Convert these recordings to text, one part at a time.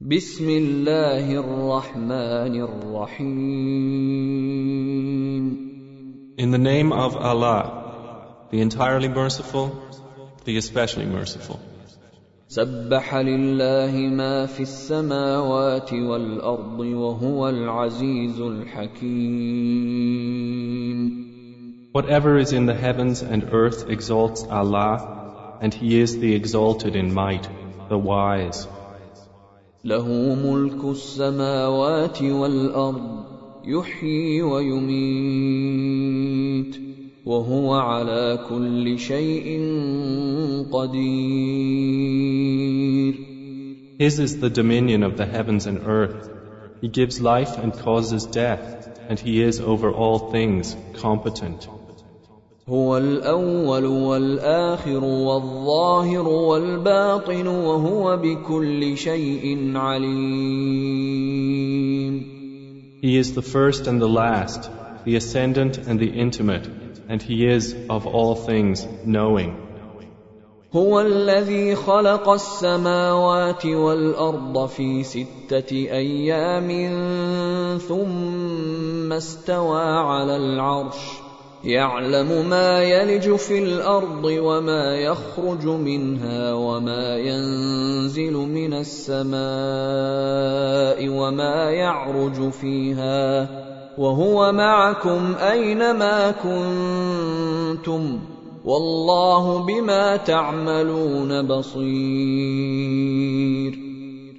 بسم الله الرحمن الرحيم In the name of Allah, the entirely merciful, the especially merciful. سبح لله ما في السماوات والارض وهو العزيز الحكيم Whatever is in the heavens and earth exalts Allah, and He is the exalted in might, the wise. له ملك السماوات والارض يحيي ويميت وهو على كل شيء قدير His is the dominion of the heavens and earth. He gives life and causes death, and He is over all things competent. هو الأول والآخر والظاهر والباطن وهو بكل شيء عليم He is the first and the last, the ascendant and the intimate, and He is of all things knowing. هو الذي خلق السماوات والأرض في ستة أيام ثم استوى على العرش يعلم ما يلج في الأرض وما يخرج منها وما ينزل من السماء وما يعرج فيها وهو معكم أينما كنتم والله بما تعملون بصير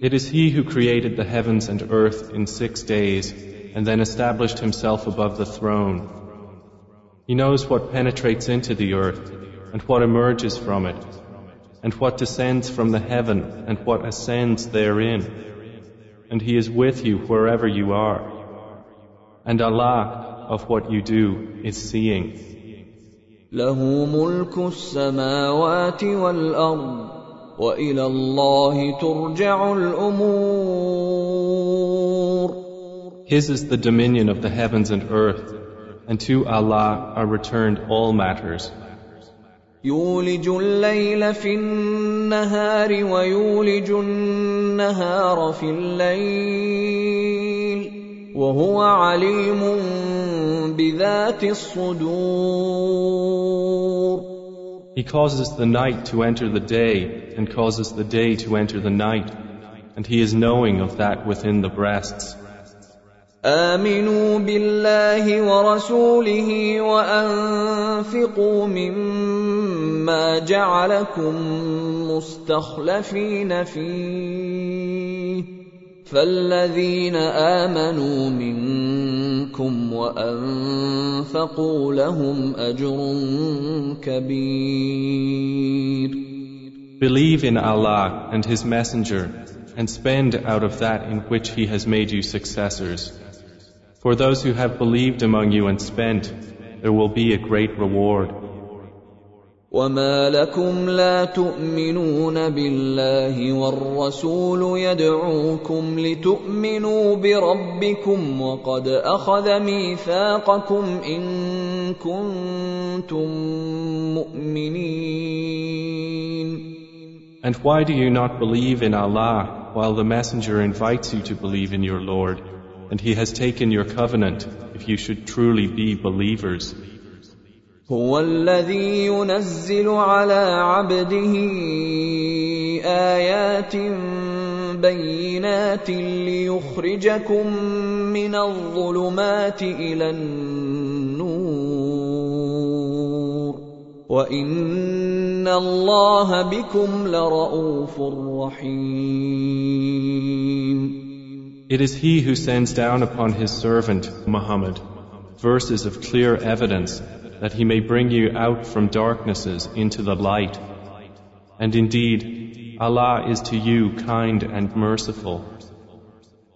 It is He who created the heavens and earth in six days, and then established Himself above the throne. He knows what penetrates into the earth, and what emerges from it, and what descends from the heaven, and what ascends therein. And He is with you wherever you are. And Allah, of what you do, is seeing. له ملك السماوات والارض والى الله ترجع الامور His is the dominion of the heavens and earth, and to Allah are returned all matters. يولج الليل في النهار ويولج النهار في الليل وهو عليم بذات الصدور He causes the night to enter the day, and causes the day to enter the night, and He is knowing of that within the breasts. امنوا بالله ورسوله وانفقوا مما جعلكم مستخلفين فيه فالذين امنوا منكم وانفقوا لهم اجر كبير Believe in Allah and His Messenger, and spend out of that in which He has made you successors. For those who have believed among you and spent, there will be a great reward. وما لكم لا تؤمنون بالله والرسول يدعوكم لتؤمنوا بربكم وقد اخذ ميثاقكم ان كنتم مؤمنين And why do you not believe in Allah while the Messenger invites you to believe in your Lord? And He has taken your covenant if you should truly be believers. هو الذي ينزل على عبده ايات بينات ليخرجكم من الظلمات الى النور وان الله بكم لرءوف رحيم It is He who sends down upon His servant, Muhammad, verses of clear evidence that He may bring you out from darknesses into the light. And indeed, Allah is to you kind and merciful.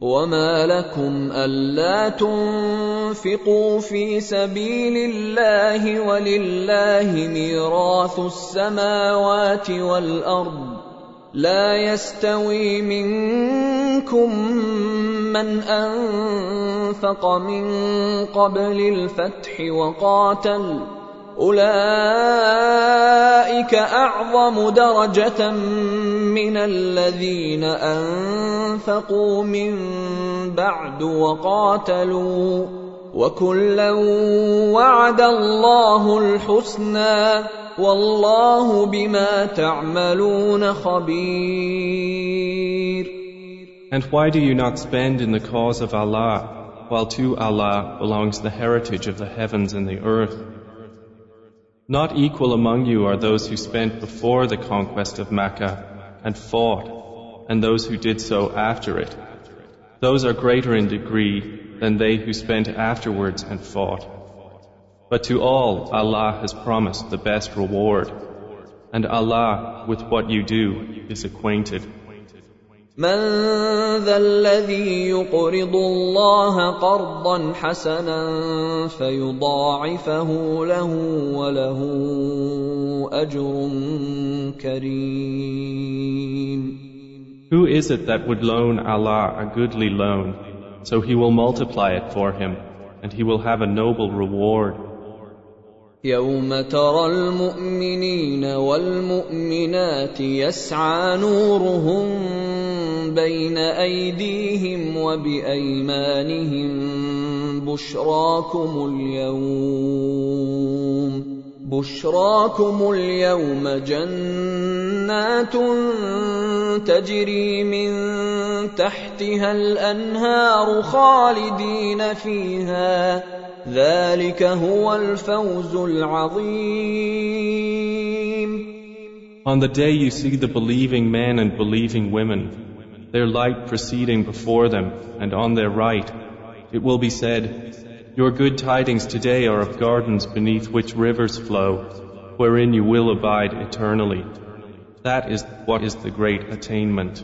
وما لكم الا تنفقوا في سبيل الله ولله ميراث السماوات والارض لا يستوي منكم من أنفق من قبل الفتح وقاتل. أولئك أعظم درجة من الذين أنفقوا من بعد وقاتلوا. وكلا وعد الله الحسنى. والله بما تعملون خبير. And why do you not spend in the cause of Allah, while to Allah belongs the heritage of the heavens and the earth? Not equal among you are those who spent before the conquest of Mecca and fought, and those who did so after it. Those are greater in degree than they who spent afterwards and fought. But to all Allah has promised the best reward, and Allah with what you do is acquainted. من ذا الذي يقرض الله قرضا حسنا فيضاعفه له وله اجر كريم Who is it that would loan Allah a goodly loan, so He will multiply it for him, and he will have a noble reward? يوم ترى المؤمنين والمؤمنات يسعى نورهم بين أيديهم وبأيمانهم بشراكم اليوم بشراكم اليوم جنات تجري من تحتها الأنهار خالدين فيها ذلك هو الفوز العظيم. On the day you see the believing men and believing women, their light proceeding before them and on their right, it will be said, Your good tidings today are of gardens beneath which rivers flow, wherein you will abide eternally. That is what is the great attainment.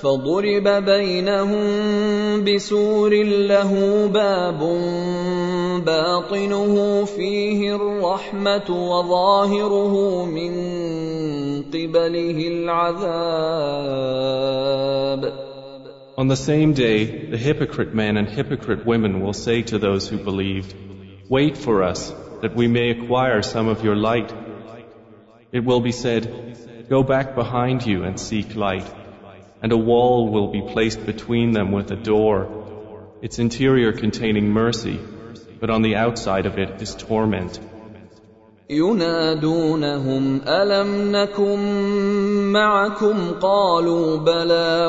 فضرب بينهم بسور له باب باطنه فيه الرحمه وظاهره من قبله العذاب On the same day, the hypocrite men and hypocrite women will say to those who believed, Wait for us, that we may acquire some of your light. It will be said, Go back behind you and seek light and a wall will be placed between them with a door, its interior containing mercy, but on the outside of it is torment. ينادونهم ألم نكن معكم قالوا بلى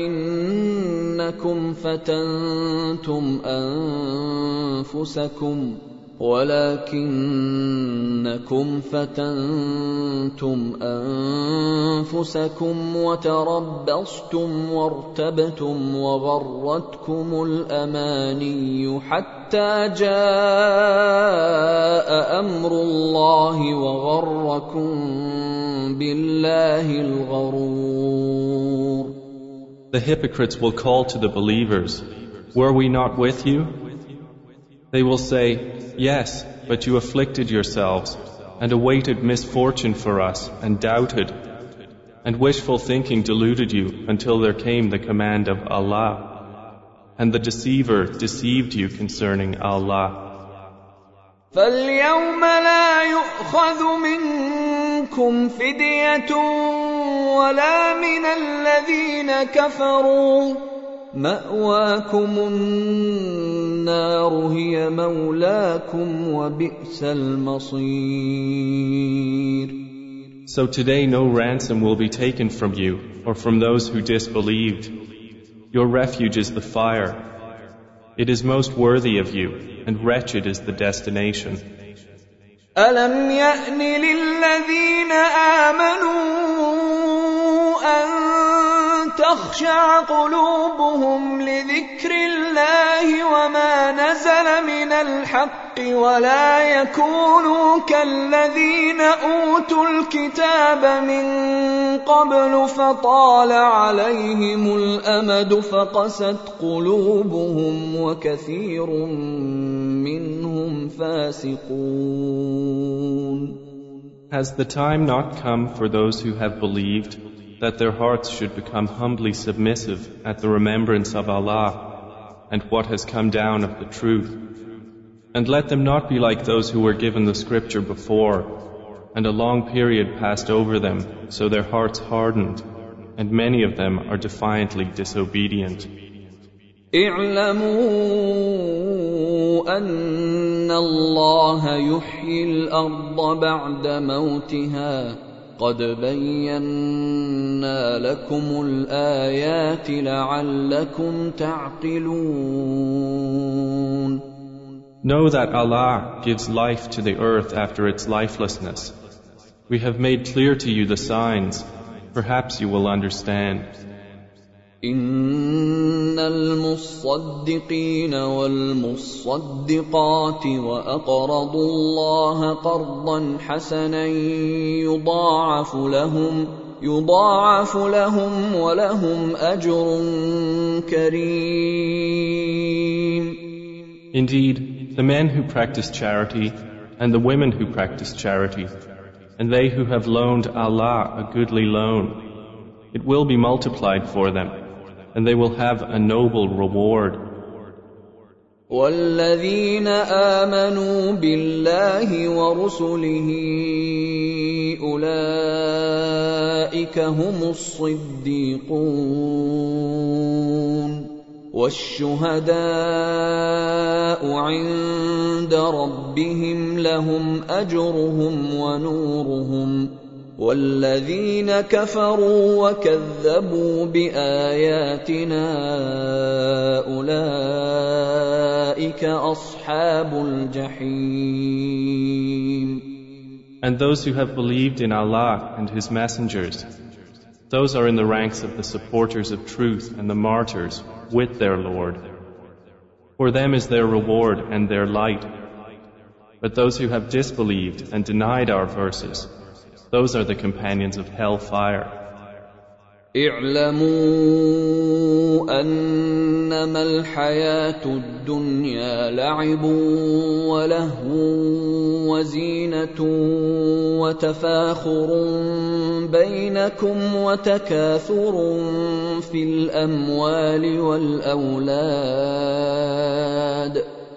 ولكنكم فتنتم أنفسكم ولكنكم فتنتم أنفسكم وتربصتم وارتبتم وغرتكم الأماني حتى جاء أمر الله وغركم بالله الغرور The hypocrites will call to the believers, Were we not with you? They will say, Yes, but you afflicted yourselves and awaited misfortune for us and doubted. And wishful thinking deluded you until there came the command of Allah. And the deceiver deceived you concerning Allah. فاليوم لا يؤخذ منكم فدية ولا من الذين كفروا ماواكم النار هي مولاكم وبئس المصير So today no ransom will be taken from you or from those who disbelieved. Your refuge is the fire. It is most worthy of you, and wretched is the destination. ألم يأن للذين آمنوا أن تخشع قلوبهم لذكر الله وما نزل من الحق ولا يكونوا كالذين اوتوا الكتاب من قبل فطال عليهم الامد فقست قلوبهم وكثير منهم فاسقون Has the time not come for those who have believed that their hearts should become humbly submissive at the remembrance of Allah and what has come down of the truth? And let them not be like those who were given the scripture before, and a long period passed over them, so their hearts hardened, and many of them are defiantly disobedient. اعلموا ان الله يحيي الارض بعد موتها قد بينا لكم الايات لعلكم تعقلون Know that Allah gives life to the earth after its lifelessness. We have made clear to you the signs. Perhaps you will understand. ان المصدقين والمصدقات واقرضوا الله قرضا حسنا يضاعف لهم يضاعف لهم ولهم اجر كريم Indeed, the men who practice charity and the women who practice charity, and they who have loaned Allah a goodly loan, it will be multiplied for them and they will have a noble reward. والذين آمنوا بالله ورسله أولئك هم الصديقون والشهداء عند ربهم لهم أجرهم ونورهم والذين كفروا وكذبوا باياتنا اولئك اصحاب الجحيم And those who have believed in Allah and His messengers, those are in the ranks of the supporters of truth and the martyrs with their Lord. For them is their reward and their light. But those who have disbelieved and denied our verses, those are the companions of hell fire. اعلموا انما الحياه الدنيا لعب ولهو وزينه وتفاخر بينكم وتكاثر في الاموال والاولاد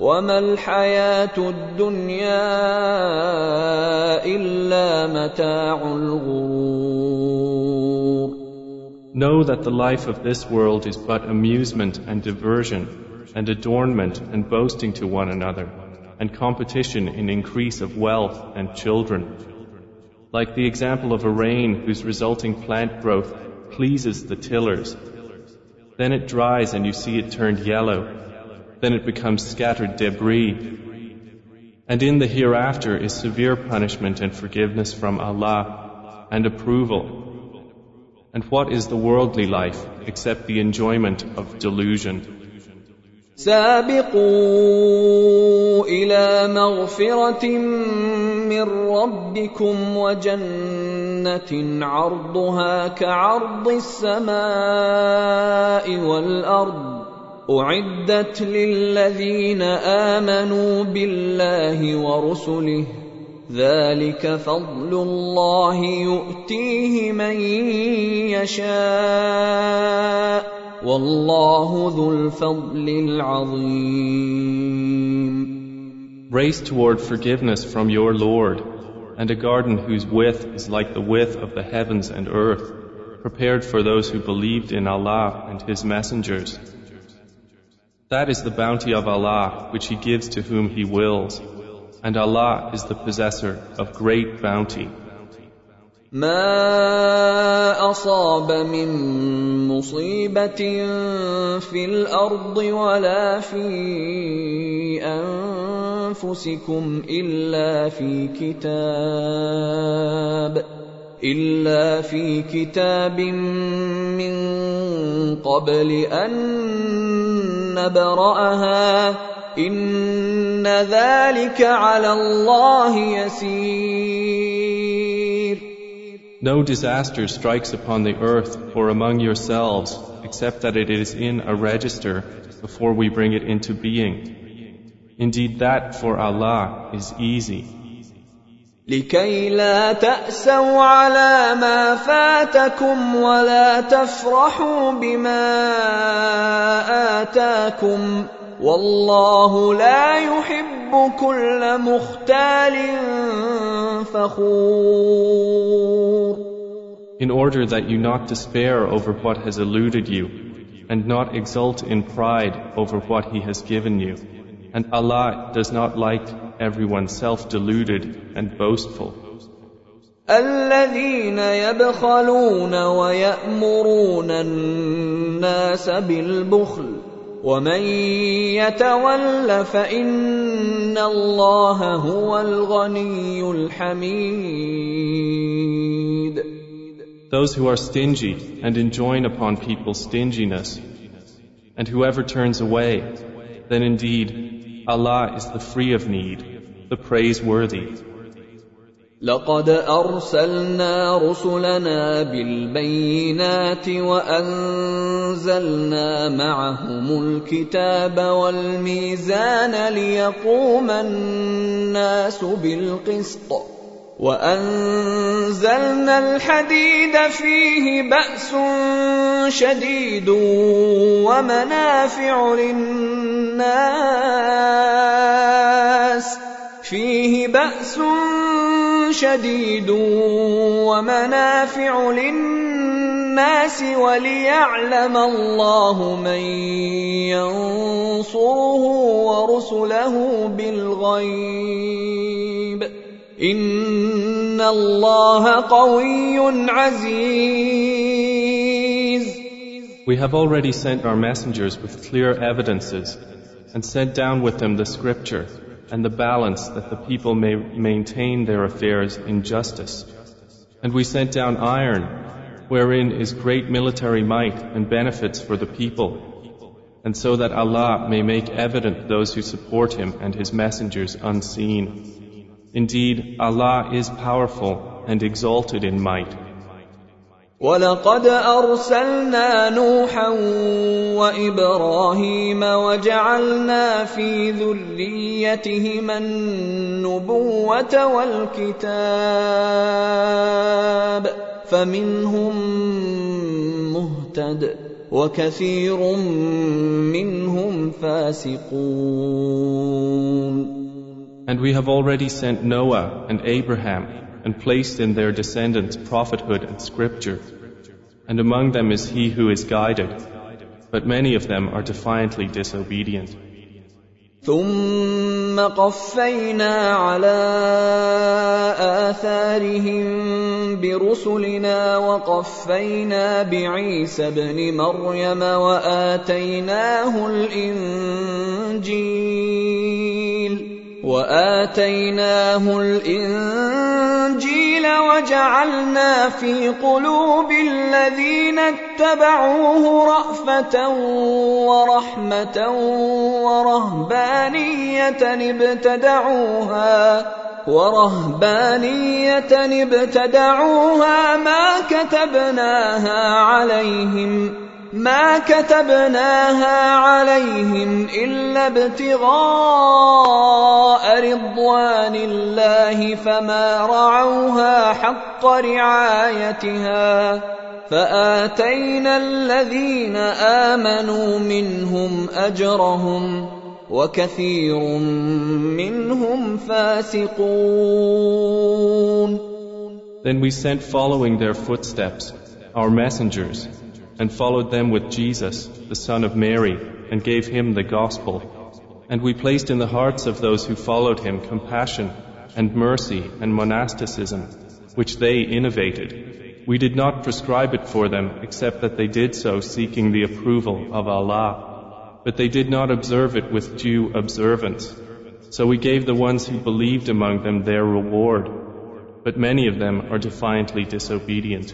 وما الحياة الدنيا إلا متاع الغرور Know that the life of this world is but amusement and diversion and adornment and boasting to one another and competition in increase of wealth and children. Like the example of a rain whose resulting plant growth pleases the tillers. Then it dries and you see it turned yellow then it becomes scattered debris. And in the hereafter is severe punishment and forgiveness from Allah and approval. And what is the worldly life except the enjoyment of delusion? سابقوا الى مغفره من ربكم وجنه عرضها كعرض السماء والارض اعدت للذين امنوا بالله ورسله ذلك فضل الله يؤتيه من يشاء والله ذو الفضل العظيم Race toward forgiveness from your Lord and a garden whose width is like the width of the heavens and earth prepared for those who believed in Allah and His messengers That is the bounty of Allah which He gives to whom He wills. And Allah is the possessor of great bounty. ما اصاب من مصيبه في الأرض ولا في انفسكم الا في كتاب الا في كتاب من قبل ان نبراها ان ذلك على الله يسير No disaster strikes upon the earth or among yourselves except that it is in a register before we bring it into being. Indeed, that for Allah is easy. لكي لا تأسوا على ما فاتكم ولا تفرحوا بما آتاكم والله لا يحب كل مختال فخور In order that you not despair over what has eluded you and not exult in pride over what He has given you. And Allah does not like everyone self-deluded and boastful. الذين يبخلون ويأمرون الناس بالبخل ومن يتول فإن الله هو الغني الحميد Those who are stingy and enjoin upon people stinginess, and whoever turns away, then indeed Allah is the free of need, the praiseworthy. لقد ارسلنا رسلنا بالبينات وانزلنا معهم الكتاب والميزان ليقوم الناس بالقسط وأنزلنا الحديد فيه بأس شديد ومنافع للناس. فيه بأس شديد ومنافع للناس وليعلم الله من ينصره ورسله بالغيب. ان الله قوي عزيز We have already sent our messengers with clear evidences and sent down with them the scripture and the balance that the people may maintain their affairs in justice. And we sent down iron, wherein is great military might and benefits for the people, and so that Allah may make evident those who support Him and His messengers unseen. Indeed, Allah is powerful and exalted in might. ولقد ارسلنا نوحا وابراهيم وجعلنا في ذريتهما النبوه والكتاب فمنهم مهتد وكثير منهم فاسقون And we have already sent Noah and Abraham and placed in their descendants prophethood and scripture. And among them is he who is guided, but many of them are defiantly disobedient. ثم قفينا على آثارهم برسلنا وقفينا بعيسى ابن مريم وآتيناه الإنجيل وآتيناه الإنجيل وجعلنا في قلوب الذين اتبعوه رأفة ورحمة ورهبانية ابتدعوها ورهبانية ابتدعوها ما كتبناها عليهم ما كتبناها عليهم إلا ابتغاء رضوان الله فما رعوها حق رعايتها فآتينا الذين آمنوا منهم أجرهم وكثير منهم فاسقون. Then we sent following their footsteps our messengers and followed them with Jesus, the son of Mary, and gave him the gospel. And we placed in the hearts of those who followed him compassion and mercy and monasticism, which they innovated. We did not prescribe it for them except that they did so seeking the approval of Allah. But they did not observe it with due observance. So we gave the ones who believed among them their reward. But many of them are defiantly disobedient.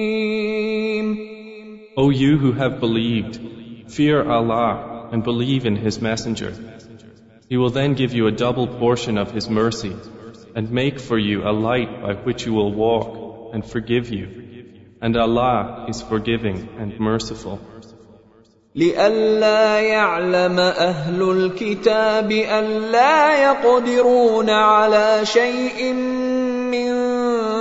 O you who have believed, fear Allah and believe in His Messenger. He will then give you a double portion of His mercy and make for you a light by which you will walk and forgive you. And Allah is forgiving and merciful. لئلا يعلم اهل الكتاب الا يقدرون على شيء من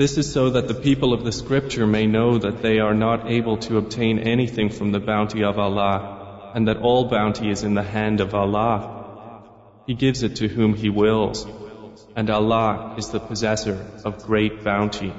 This is so that the people of the scripture may know that they are not able to obtain anything from the bounty of Allah, and that all bounty is in the hand of Allah. He gives it to whom He wills, and Allah is the possessor of great bounty.